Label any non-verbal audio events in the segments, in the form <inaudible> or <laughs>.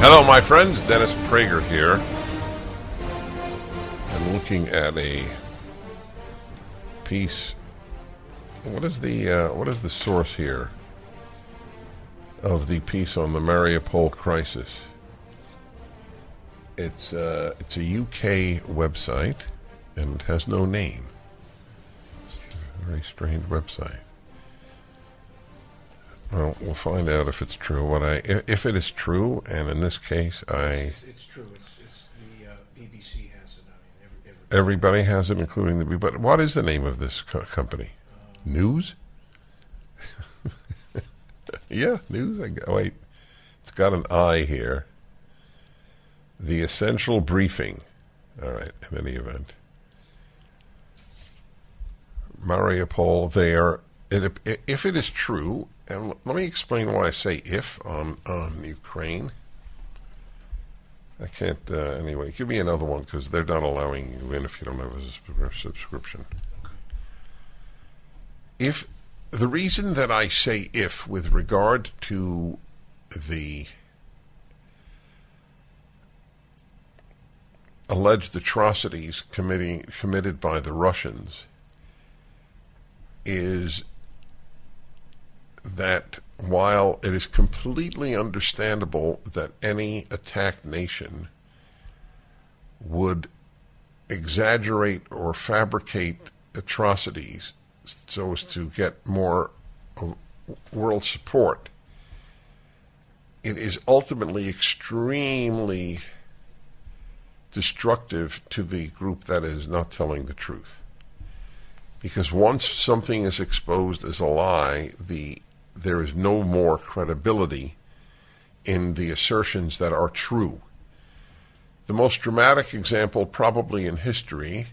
Hello, my friends. Dennis Prager here. I'm looking at a piece. What is the uh, what is the source here of the piece on the Mariupol crisis? It's uh, it's a UK website and it has no name. It's a very strange website. Well, we'll find out if it's true. What I if it is true, and in this case, I It's, it's true. It's, it's the uh, BBC has it. I mean, every, every, everybody has it, including the. BBC. But what is the name of this co- company? News. <laughs> yeah, news. I, oh, wait, it's got an I here. The essential briefing. All right. In any event, Mariupol. There. It, if it is true, and let me explain why I say "if" on on Ukraine. I can't. Uh, anyway, give me another one because they're not allowing you in if you don't have a subscription. If the reason that I say "if" with regard to the alleged atrocities committing, committed by the Russians is that while it is completely understandable that any attacked nation would exaggerate or fabricate atrocities so as to get more world support, it is ultimately extremely destructive to the group that is not telling the truth. Because once something is exposed as a lie, the there is no more credibility in the assertions that are true. The most dramatic example, probably in history,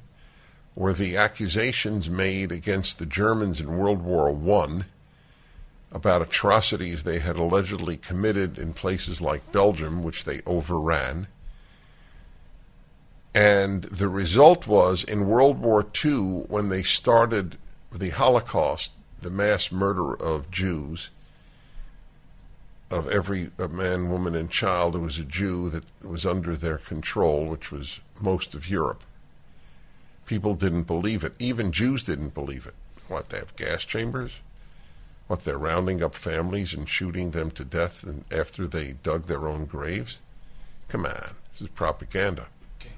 were the accusations made against the Germans in World War I about atrocities they had allegedly committed in places like Belgium, which they overran. And the result was in World War II, when they started the Holocaust, the mass murder of Jews, of every man, woman, and child who was a Jew that was under their control, which was most of Europe. People didn't believe it. Even Jews didn't believe it. What, they have gas chambers? What, they're rounding up families and shooting them to death and after they dug their own graves? Come on, this is propaganda. okay.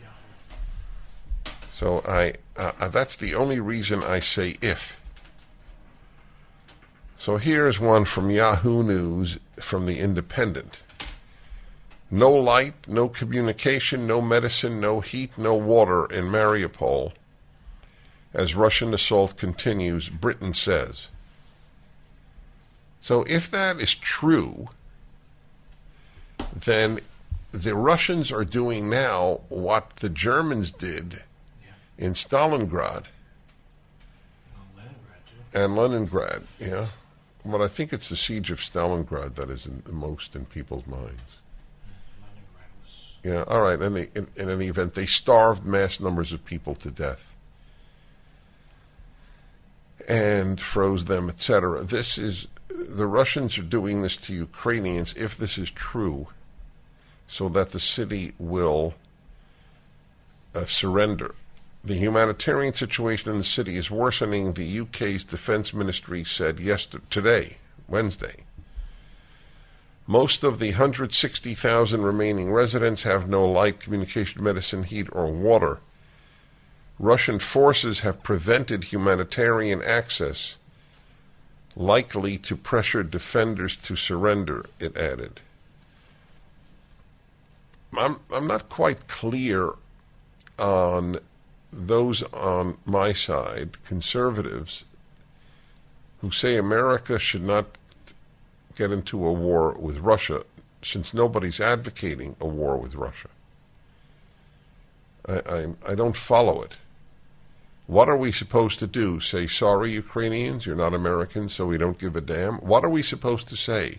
Yeah. So I uh, uh, that's the only reason I say if. So here's one from Yahoo News from the Independent. No light, no communication, no medicine, no heat, no water in Mariupol. As Russian assault continues, Britain says. So if that is true, then the Russians are doing now what the Germans did in Stalingrad On Leningrad, too. and Leningrad. Yeah, but I think it's the siege of Stalingrad that is in, most in people's minds. Yeah, all right. In, the, in, in any event, they starved mass numbers of people to death and froze them, etc. This is the Russians are doing this to Ukrainians, if this is true, so that the city will uh, surrender. The humanitarian situation in the city is worsening, the UK's defense ministry said yesterday, today, Wednesday. Most of the 160,000 remaining residents have no light, communication, medicine, heat, or water. Russian forces have prevented humanitarian access, likely to pressure defenders to surrender, it added. I'm, I'm not quite clear on those on my side, conservatives, who say America should not get into a war with Russia since nobody's advocating a war with Russia. I, I, I don't follow it. What are we supposed to do? Say, sorry, Ukrainians, you're not Americans, so we don't give a damn? What are we supposed to say?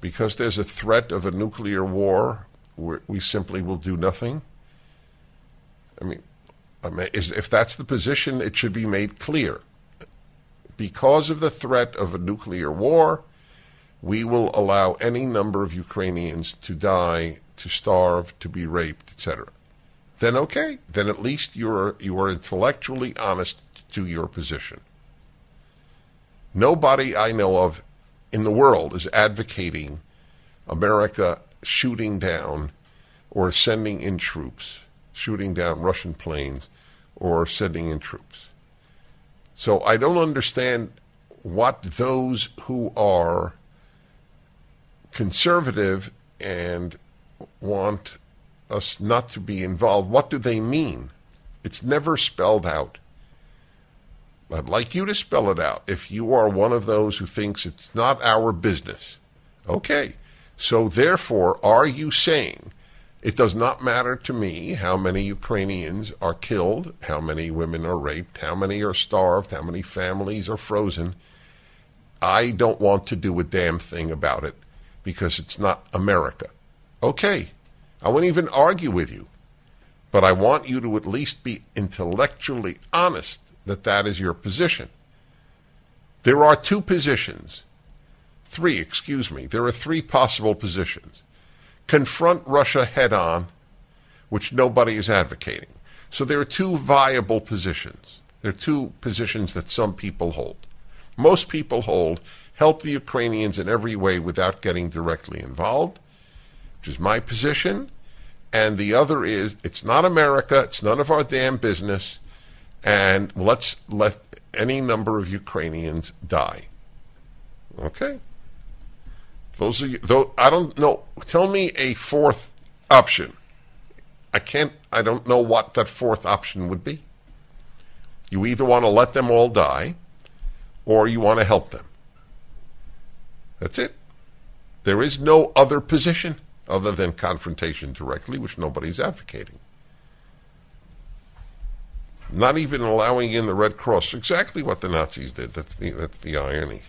Because there's a threat of a nuclear war, we simply will do nothing? I mean, if that's the position, it should be made clear. Because of the threat of a nuclear war, we will allow any number of Ukrainians to die, to starve, to be raped, etc. Then okay, then at least you're you are intellectually honest to your position. Nobody I know of in the world is advocating America shooting down or sending in troops, shooting down Russian planes or sending in troops. So I don't understand what those who are conservative and want us not to be involved, what do they mean? It's never spelled out. I'd like you to spell it out if you are one of those who thinks it's not our business. Okay. So therefore, are you saying it does not matter to me how many Ukrainians are killed, how many women are raped, how many are starved, how many families are frozen? I don't want to do a damn thing about it because it's not America. Okay. I won't even argue with you. But I want you to at least be intellectually honest that that is your position. There are two positions. Three, excuse me. There are three possible positions. Confront Russia head on, which nobody is advocating. So there are two viable positions. There are two positions that some people hold. Most people hold help the Ukrainians in every way without getting directly involved, which is my position. And the other is it's not America, it's none of our damn business and let's let any number of Ukrainians die. Okay. Those are though I don't know. Tell me a fourth option. I can't. I don't know what that fourth option would be. You either want to let them all die, or you want to help them. That's it. There is no other position other than confrontation directly, which nobody's advocating not even allowing in the Red Cross. Exactly what the Nazis did. That's the that's the irony.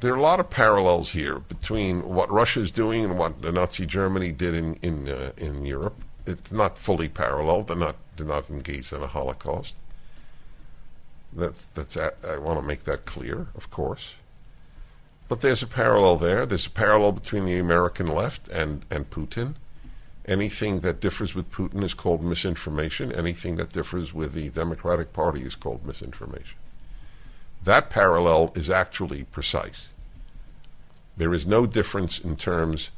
There are a lot of parallels here between what Russia is doing and what the Nazi Germany did in in uh, in Europe. It's not fully parallel. They're not they're not engaged in a Holocaust. That's that's I want to make that clear, of course. But there's a parallel there. There's a parallel between the American left and and Putin. Anything that differs with Putin is called misinformation. Anything that differs with the Democratic Party is called misinformation. That parallel is actually precise. There is no difference in terms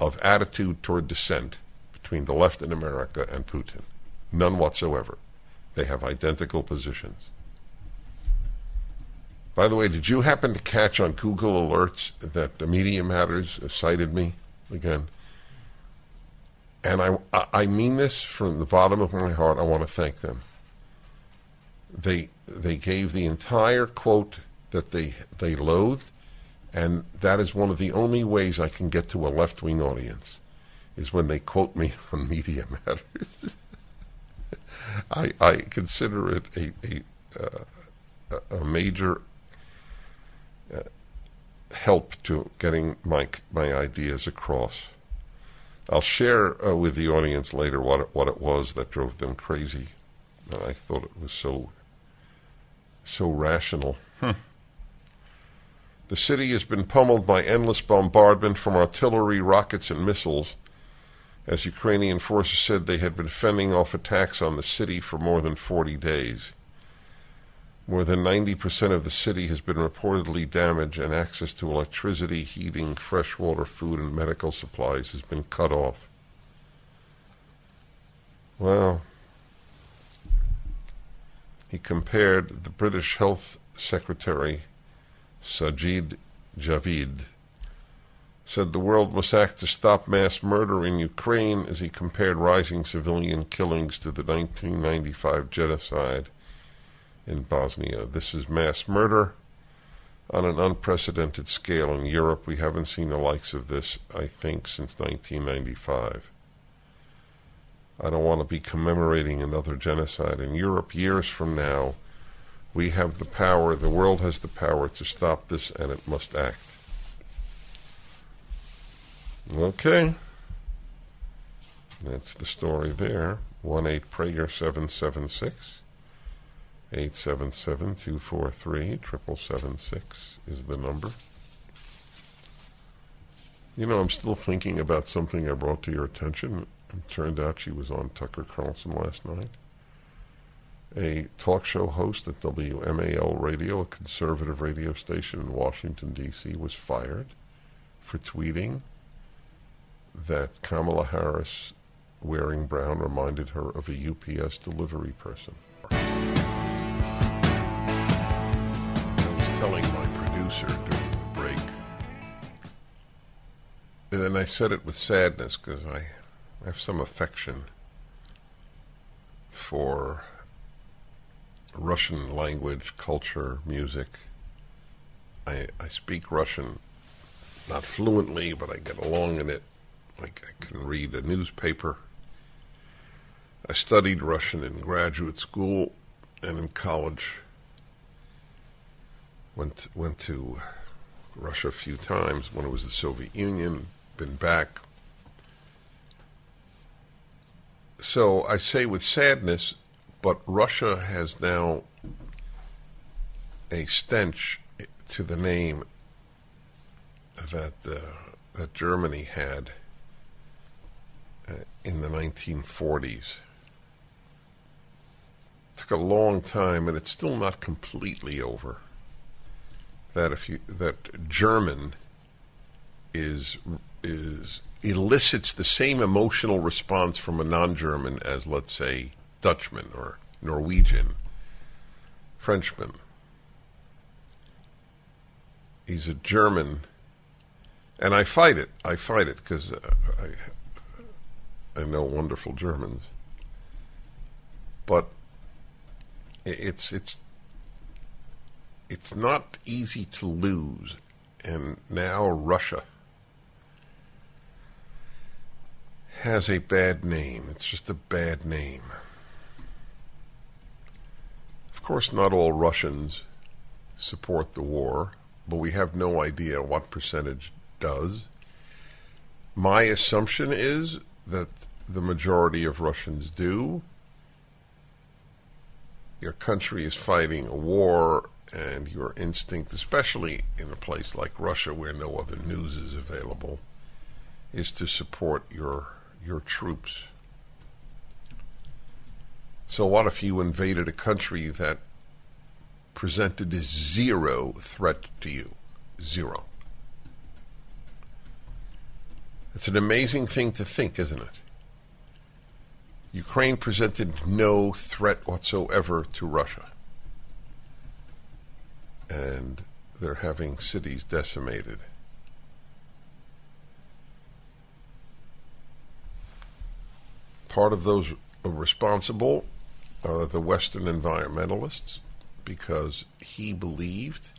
of attitude toward dissent between the left in America and Putin. None whatsoever. They have identical positions. By the way, did you happen to catch on Google Alerts that the Media Matters cited me again? and I, I mean this from the bottom of my heart. I want to thank them. They they gave the entire quote that they they loathed, and that is one of the only ways I can get to a left wing audience, is when they quote me <laughs> on Media Matters. <laughs> I I consider it a a, uh, a major uh, help to getting my my ideas across. I'll share uh, with the audience later what it, what it was that drove them crazy. And I thought it was so so rational. Hmm. The city has been pummeled by endless bombardment from artillery, rockets, and missiles. As Ukrainian forces said, they had been fending off attacks on the city for more than 40 days. More than 90% of the city has been reportedly damaged, and access to electricity, heating, fresh water, food, and medical supplies has been cut off. Well, he compared the British Health Secretary, Sajid Javid, said the world must act to stop mass murder in Ukraine as he compared rising civilian killings to the 1995 genocide in Bosnia. This is mass murder on an unprecedented scale in Europe. We haven't seen the likes of this, I think, since 1995. I don't want to be commemorating another genocide in Europe years from now. We have the power, the world has the power to stop this, and it must act. Okay. That's the story there. 1 8 Prayer 776. 877 243 7776 is the number. You know, I'm still thinking about something I brought to your attention. It turned out she was on Tucker Carlson last night. A talk show host at WMAL Radio, a conservative radio station in Washington, D.C., was fired for tweeting that Kamala Harris wearing brown reminded her of a UPS delivery person. I was telling my producer during the break, and then I said it with sadness because I have some affection for Russian language, culture, music. I, I speak Russian not fluently, but I get along in it. Like I can read a newspaper. I studied Russian in graduate school and in college. Went went to Russia a few times when it was the Soviet Union. Been back. So I say with sadness, but Russia has now a stench to the name that uh, that Germany had uh, in the 1940s. It Took a long time, and it's still not completely over. That if you that German is is elicits the same emotional response from a non-German as, let's say, Dutchman or Norwegian, Frenchman. He's a German and I fight it. I fight it because uh, I I know wonderful Germans, but it's it's it's not easy to lose, and now Russia has a bad name. It's just a bad name. Of course, not all Russians support the war, but we have no idea what percentage does. My assumption is that the majority of Russians do. Your country is fighting a war, and your instinct, especially in a place like Russia where no other news is available, is to support your your troops. So, what if you invaded a country that presented a zero threat to you? Zero. It's an amazing thing to think, isn't it? Ukraine presented no threat whatsoever to Russia. And they're having cities decimated. Part of those responsible are the Western environmentalists because he believed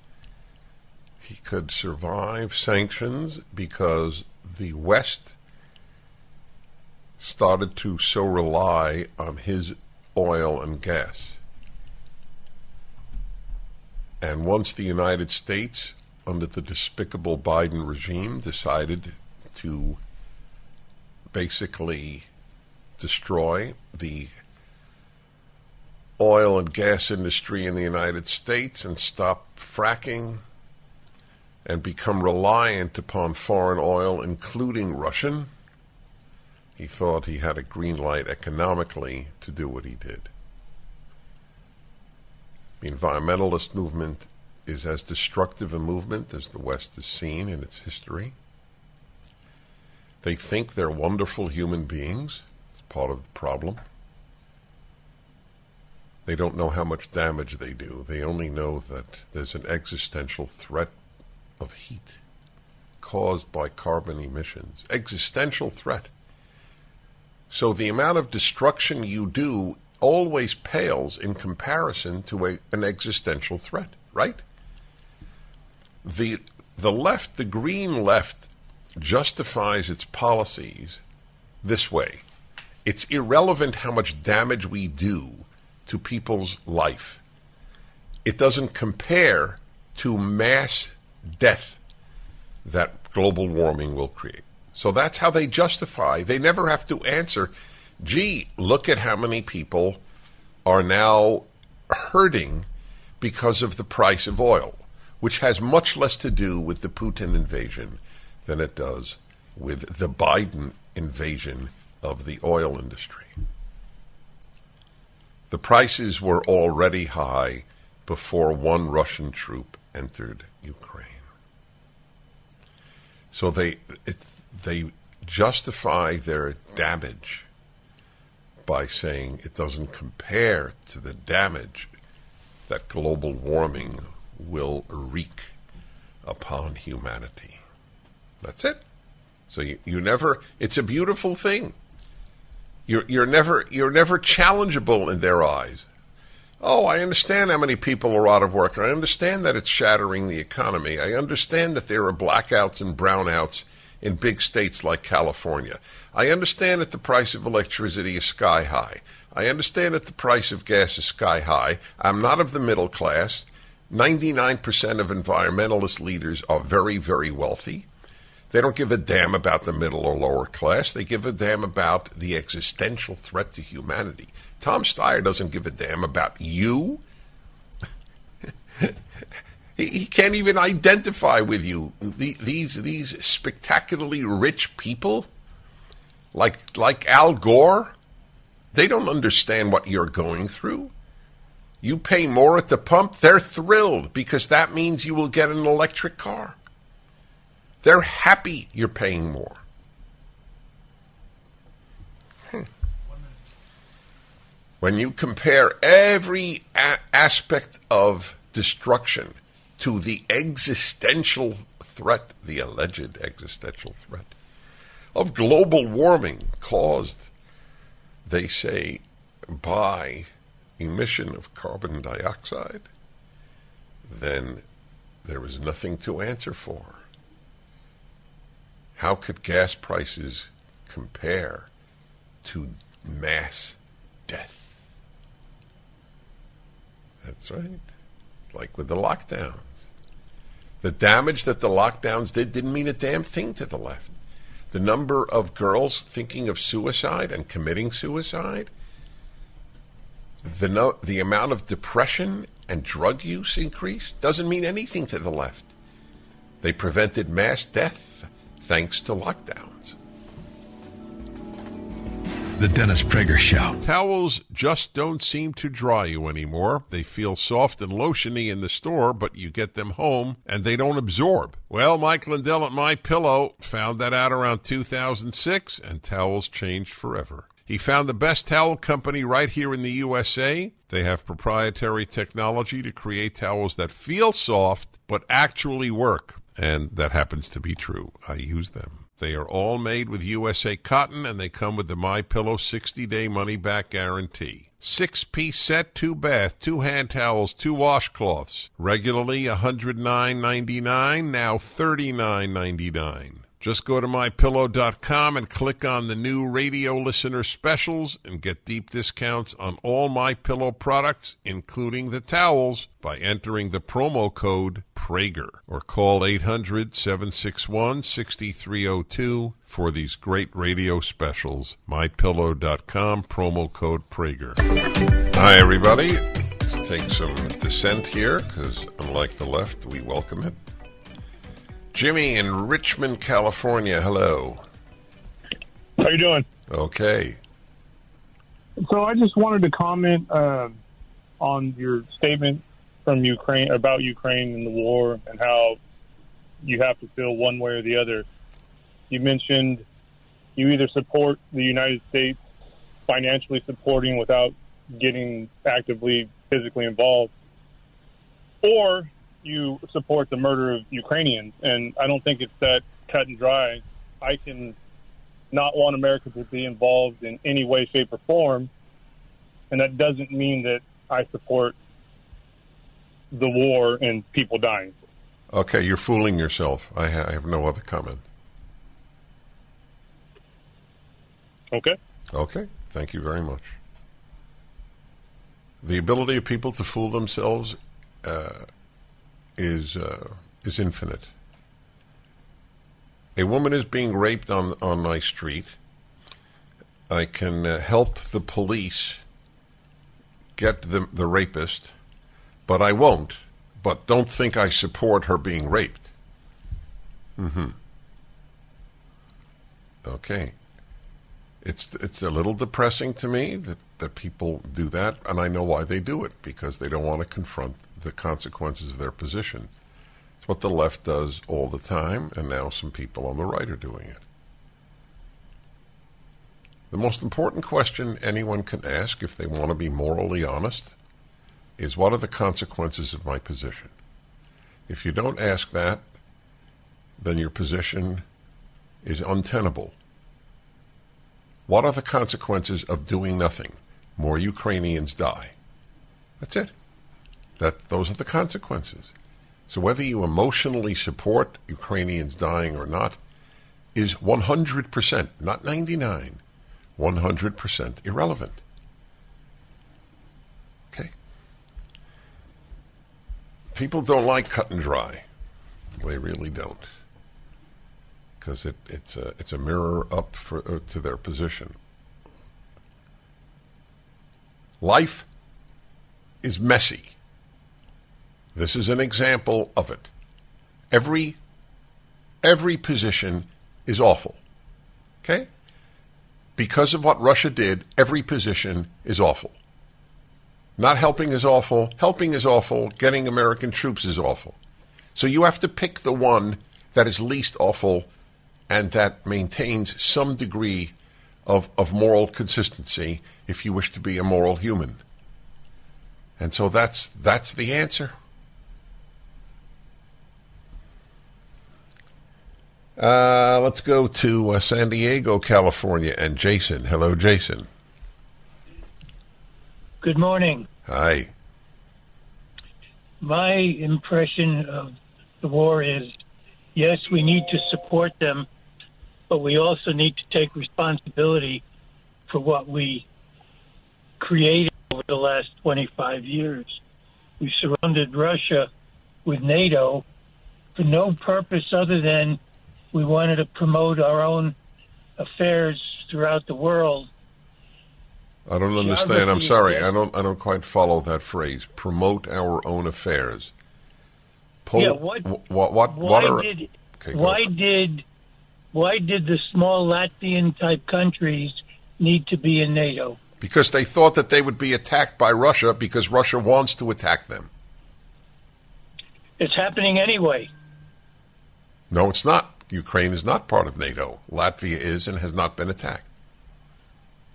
he could survive sanctions because the West started to so rely on his oil and gas. And once the United States, under the despicable Biden regime, decided to basically destroy the oil and gas industry in the United States and stop fracking and become reliant upon foreign oil, including Russian, he thought he had a green light economically to do what he did. The environmentalist movement is as destructive a movement as the West has seen in its history. They think they're wonderful human beings. Part of the problem. They don't know how much damage they do. They only know that there's an existential threat of heat caused by carbon emissions. Existential threat. So the amount of destruction you do always pales in comparison to a, an existential threat, right? The, the left, the green left, justifies its policies this way it's irrelevant how much damage we do to people's life. It doesn't compare to mass death that global warming will create. So that's how they justify. They never have to answer, gee, look at how many people are now hurting because of the price of oil, which has much less to do with the Putin invasion than it does with the Biden invasion of the oil industry. The prices were already high before one Russian troop entered Ukraine. So they it, they justify their damage by saying it doesn't compare to the damage that global warming will wreak upon humanity. That's it. So you, you never it's a beautiful thing. You're you're never you're never challengeable in their eyes. Oh, I understand how many people are out of work. I understand that it's shattering the economy. I understand that there are blackouts and brownouts in big states like California. I understand that the price of electricity is sky high. I understand that the price of gas is sky high. I'm not of the middle class. 99% of environmentalist leaders are very, very wealthy. They don't give a damn about the middle or lower class. They give a damn about the existential threat to humanity. Tom Steyer doesn't give a damn about you. <laughs> he, he, can't even identify with you. The, these these spectacularly rich people, like like Al Gore, they don't understand what you're going through. You pay more at the pump, they're thrilled because that means you will get an electric car. They're happy you're paying more. Hmm. When you compare every a- aspect of destruction to the existential threat, the alleged existential threat of global warming caused, they say, by emission of carbon dioxide, then there is nothing to answer for. How could gas prices compare to mass death? That's right. Like with the lockdowns. The damage that the lockdowns did didn't mean a damn thing to the left. The number of girls thinking of suicide and committing suicide, the, no, the amount of depression and drug use increased doesn't mean anything to the left. They prevented mass death thanks to lockdowns. The Dennis Prager Show. Towels just don't seem to dry you anymore. They feel soft and lotiony in the store, but you get them home and they don't absorb. Well, Mike Lindell at My Pillow found that out around 2006, and towels changed forever. He found the best towel company right here in the USA. They have proprietary technology to create towels that feel soft but actually work and that happens to be true. I use them. They are all made with USA cotton and they come with the My Pillow 60-day money back guarantee. Six-piece set, two bath, two hand towels, two washcloths. Regularly $109.99, now $39.99. Just go to mypillow.com and click on the new radio listener specials and get deep discounts on all my pillow products including the towels by entering the promo code Prager or call 800-761-6302 for these great radio specials. mypillow.com promo code Prager. Hi everybody. Let's take some dissent here cuz unlike the left, we welcome it. Jimmy in Richmond, California. Hello. How you doing? Okay. So I just wanted to comment uh, on your statement from Ukraine about Ukraine and the war and how you have to feel one way or the other. You mentioned you either support the United States financially supporting without getting actively physically involved, or you support the murder of Ukrainians, and I don't think it's that cut and dry. I can not want America to be involved in any way, shape, or form, and that doesn't mean that I support the war and people dying. Okay, you're fooling yourself. I, ha- I have no other comment. Okay. Okay, thank you very much. The ability of people to fool themselves uh, is uh, is infinite. A woman is being raped on on my street. I can uh, help the police get the, the rapist, but I won't. But don't think I support her being raped. Mm-hmm. Okay. It's it's a little depressing to me that, that people do that, and I know why they do it, because they don't want to confront the consequences of their position. It's what the left does all the time, and now some people on the right are doing it. The most important question anyone can ask if they want to be morally honest is what are the consequences of my position? If you don't ask that, then your position is untenable. What are the consequences of doing nothing? More Ukrainians die. That's it. That those are the consequences. So whether you emotionally support Ukrainians dying or not is 100%, not 99, 100% irrelevant. Okay. People don't like cut and dry. They really don't. Because it, it's, a, it's a mirror up for, uh, to their position. Life is messy. This is an example of it. Every every position is awful. Okay? Because of what Russia did, every position is awful. Not helping is awful, helping is awful, getting American troops is awful. So you have to pick the one that is least awful and that maintains some degree of, of moral consistency if you wish to be a moral human. And so that's that's the answer. Uh, let's go to uh, San Diego, California, and Jason. Hello, Jason. Good morning. Hi. My impression of the war is yes, we need to support them, but we also need to take responsibility for what we created over the last 25 years. We surrounded Russia with NATO for no purpose other than we wanted to promote our own affairs throughout the world. I don't understand. I'm sorry. I don't. I don't quite follow that phrase. Promote our own affairs. Pol- yeah. What? What? What? Why what are, did? Okay, why ahead. did? Why did the small Latvian type countries need to be in NATO? Because they thought that they would be attacked by Russia because Russia wants to attack them. It's happening anyway. No, it's not. Ukraine is not part of NATO. Latvia is and has not been attacked.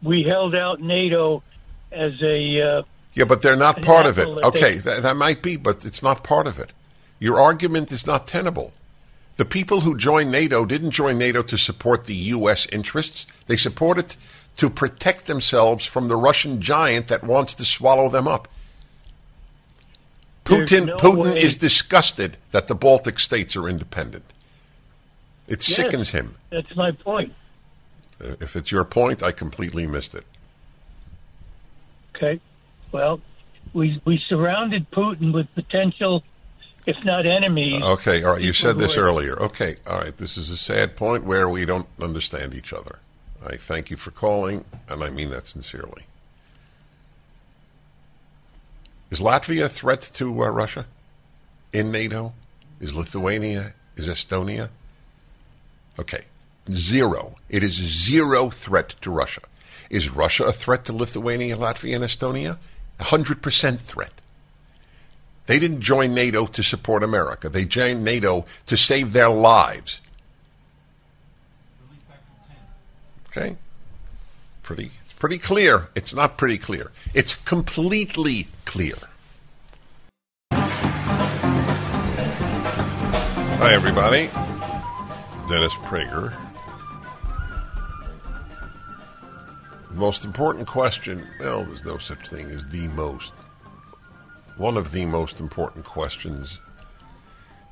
We held out NATO as a. Uh, yeah, but they're not part of it. Okay, that, that might be, but it's not part of it. Your argument is not tenable. The people who joined NATO didn't join NATO to support the U.S. interests. They supported to protect themselves from the Russian giant that wants to swallow them up. Putin, no Putin is disgusted that the Baltic states are independent. It yes, sickens him. That's my point. Uh, if it's your point, I completely missed it. Okay. Well, we we surrounded Putin with potential, if not enemies. Okay. All right. You said this earlier. Okay. All right. This is a sad point where we don't understand each other. I thank you for calling, and I mean that sincerely. Is Latvia a threat to uh, Russia in NATO? Is Lithuania? Is Estonia? Okay. Zero. It is zero threat to Russia. Is Russia a threat to Lithuania, Latvia, and Estonia? 100% threat. They didn't join NATO to support America. They joined NATO to save their lives. Okay? Pretty it's pretty clear. It's not pretty clear. It's completely clear. Hi everybody. Dennis Prager. The most important question well, there's no such thing as the most. One of the most important questions,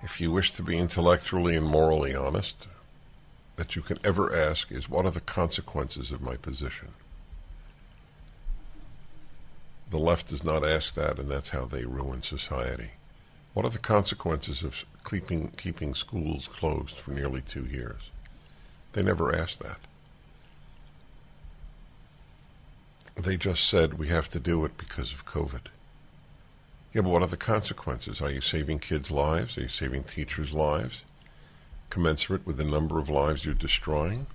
if you wish to be intellectually and morally honest, that you can ever ask is what are the consequences of my position? The left does not ask that, and that's how they ruin society. What are the consequences of keeping, keeping schools closed for nearly two years? They never asked that. they just said we have to do it because of COVID. Yeah, but what are the consequences? Are you saving kids' lives? Are you saving teachers' lives? Commensurate with the number of lives you're destroying?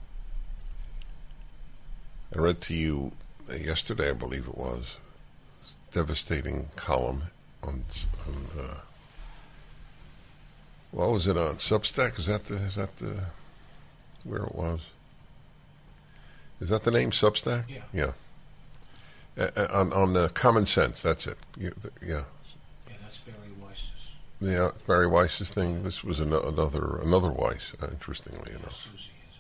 I read to you yesterday, I believe it was, devastating column on, on uh, what was it on Substack? Is that the is that the where it was? Is that the name Substack? Yeah. Yeah. Uh, on on the Common Sense, that's it. Yeah. Yeah, Bari Weiss's thing. This was ano- another another Weiss, uh, interestingly enough.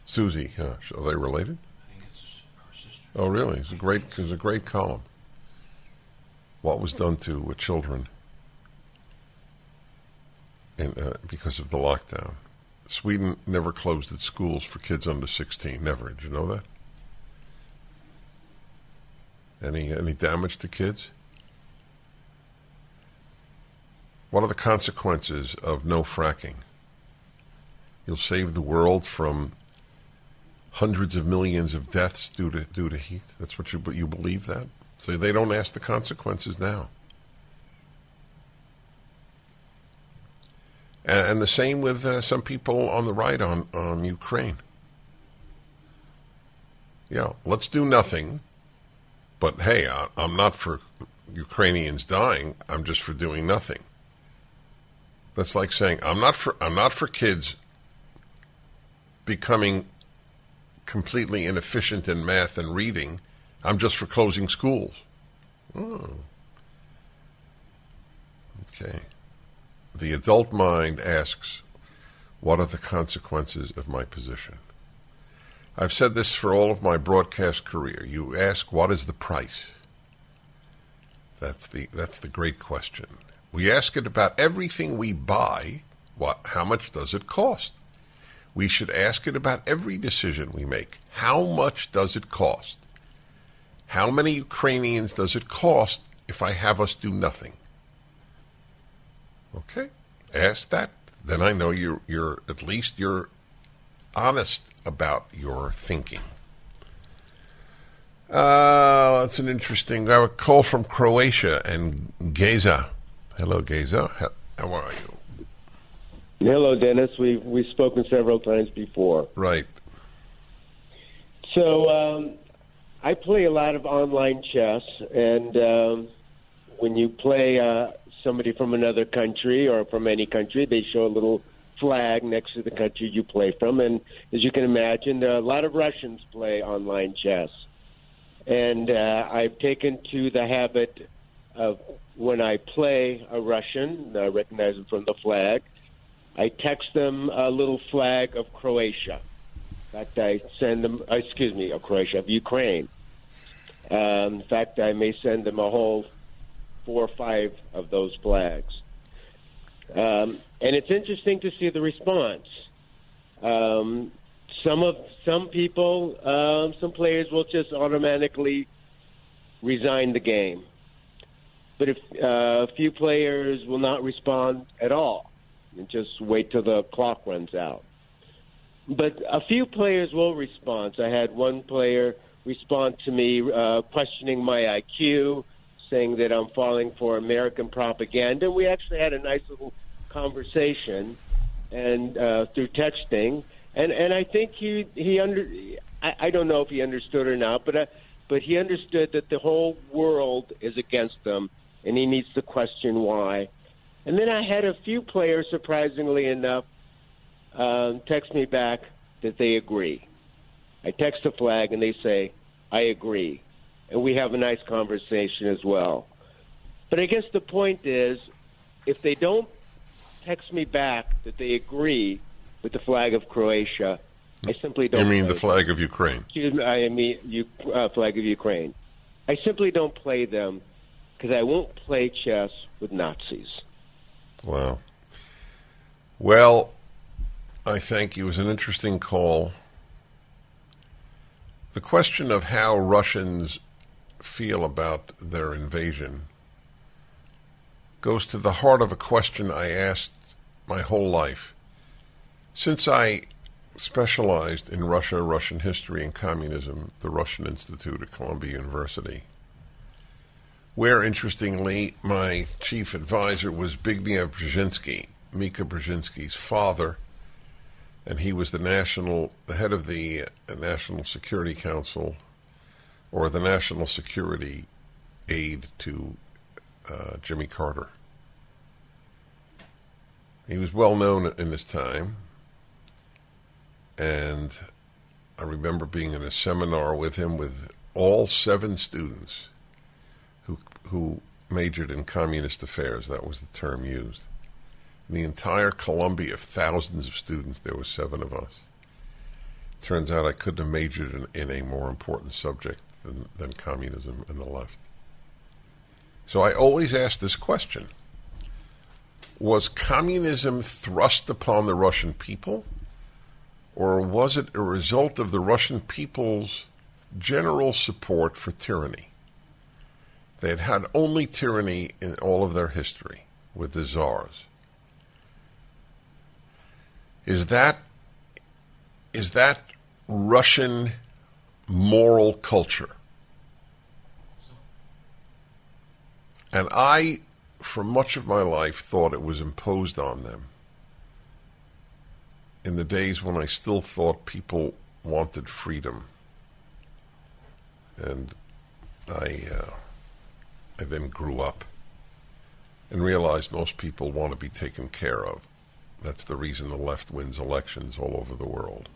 Suzy. Are they related? I think it's her sister. Oh, really? It's a great, it's a great column. What was done to uh, children in, uh, because of the lockdown? Sweden never closed its schools for kids under 16. Never. Did you know that? Any any damage to kids? What are the consequences of no fracking? You'll save the world from hundreds of millions of deaths due to due to heat. That's what you you believe that. So they don't ask the consequences now. And, and the same with uh, some people on the right on on Ukraine. Yeah, let's do nothing. But hey, I, I'm not for Ukrainians dying. I'm just for doing nothing. That's like saying I'm not for I'm not for kids becoming completely inefficient in math and reading. I'm just for closing schools. Oh. Okay. The adult mind asks, What are the consequences of my position? I've said this for all of my broadcast career. You ask, What is the price? That's the, that's the great question. We ask it about everything we buy. What, how much does it cost? We should ask it about every decision we make. How much does it cost? How many Ukrainians does it cost if I have us do nothing? Okay, ask that. Then I know you're you're at least you're honest about your thinking. Uh, that's an interesting. I have a call from Croatia and Geza. Hello, Geza. How, how are you? Hello, Dennis. We've we've spoken several times before. Right. So um, I play a lot of online chess, and um, when you play uh, somebody from another country or from any country, they show a little flag next to the country you play from, and as you can imagine, there are a lot of Russians play online chess, and uh, I've taken to the habit of when I play a Russian, I recognize them from the flag. I text them a little flag of Croatia. In fact, I send them, uh, excuse me, of Croatia, of Ukraine. Um, in fact, I may send them a whole four or five of those flags. Um, and it's interesting to see the response. Um, some of some people, um, some players will just automatically resign the game, but if uh, a few players will not respond at all and just wait till the clock runs out. But a few players will respond. I had one player respond to me uh, questioning my IQ, saying that I'm falling for American propaganda. We actually had a nice little conversation and uh, through texting, and and I think he he under I, I don't know if he understood or not, but uh, but he understood that the whole world is against them, and he needs to question why. And then I had a few players, surprisingly enough, um, text me back that they agree. I text a flag and they say, I agree. And we have a nice conversation as well. But I guess the point is, if they don't text me back that they agree with the flag of Croatia, I simply don't. You mean the flag of Ukraine? Excuse me, I mean you, uh, flag of Ukraine. I simply don't play them because I won't play chess with Nazis. Wow. Well, I thank you. It was an interesting call. The question of how Russians feel about their invasion goes to the heart of a question I asked my whole life. Since I specialized in Russia, Russian history, and communism, the Russian Institute at Columbia University, where, interestingly, my chief advisor was Zbigniew Brzezinski, Mika Brzezinski's father, and he was the national, the head of the uh, National Security Council, or the National Security aide to uh, Jimmy Carter. He was well known in his time, and I remember being in a seminar with him with all seven students who majored in communist affairs. That was the term used. The entire Columbia of thousands of students, there were seven of us. Turns out I couldn't have majored in, in a more important subject than, than communism and the left. So I always ask this question Was communism thrust upon the Russian people, or was it a result of the Russian people's general support for tyranny? They had had only tyranny in all of their history with the czars. Is that is that Russian moral culture? And I, for much of my life, thought it was imposed on them. In the days when I still thought people wanted freedom. And I, uh, I then grew up and realized most people want to be taken care of. That's the reason the left wins elections all over the world.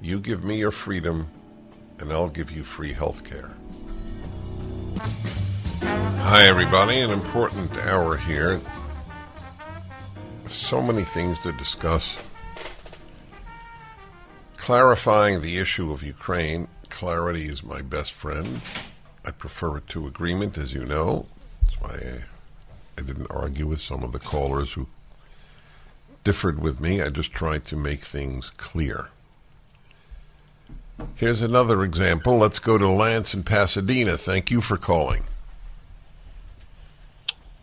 You give me your freedom, and I'll give you free health care. Hi, everybody. An important hour here. So many things to discuss. Clarifying the issue of Ukraine. Clarity is my best friend. I prefer it to agreement, as you know. That's why I, I didn't argue with some of the callers who differed with me. I just tried to make things clear. Here's another example. Let's go to Lance in Pasadena. Thank you for calling.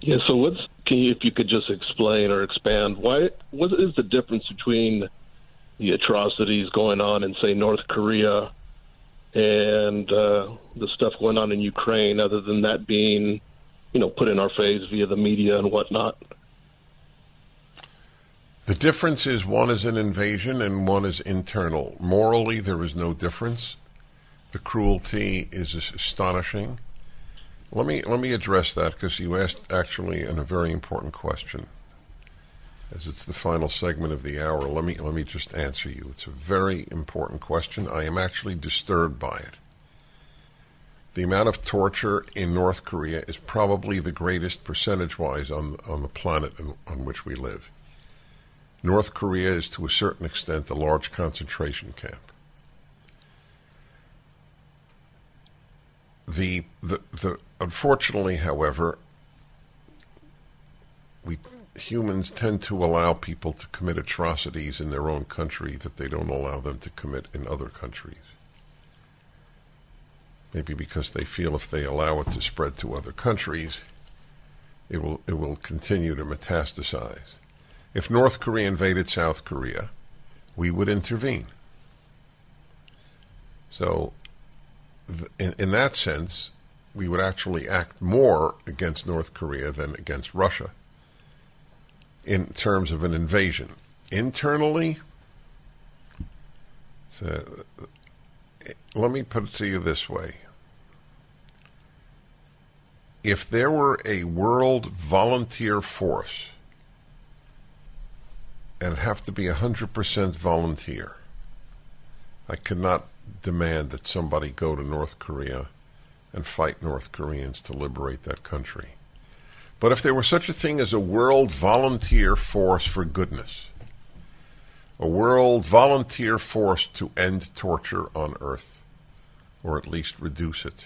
Yeah. So what's can you if you could just explain or expand why what is the difference between the atrocities going on in say North Korea and uh, the stuff going on in Ukraine, other than that being, you know, put in our face via the media and whatnot. The difference is one is an invasion and one is internal. Morally, there is no difference. The cruelty is astonishing. Let me let me address that because you asked actually a very important question. As it's the final segment of the hour, let me let me just answer you. It's a very important question. I am actually disturbed by it. The amount of torture in North Korea is probably the greatest percentage-wise on on the planet in, on which we live. North Korea is to a certain extent a large concentration camp. The the the unfortunately, however, we humans tend to allow people to commit atrocities in their own country that they don't allow them to commit in other countries. Maybe because they feel if they allow it to spread to other countries, it will it will continue to metastasize. If North Korea invaded South Korea, we would intervene. So, in, in that sense, we would actually act more against North Korea than against Russia in terms of an invasion. Internally, a, let me put it to you this way. If there were a world volunteer force, and it'd have to be 100% volunteer, I could not demand that somebody go to North Korea and fight North Koreans to liberate that country. But if there were such a thing as a world volunteer force for goodness, a world volunteer force to end torture on Earth, or at least reduce it,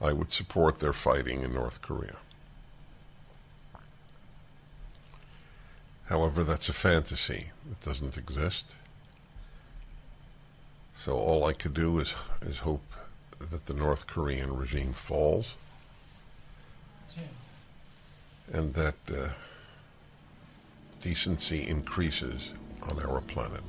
I would support their fighting in North Korea. However, that's a fantasy. It doesn't exist. So all I could do is, is hope that the North Korean regime falls and that uh, decency increases on our planet.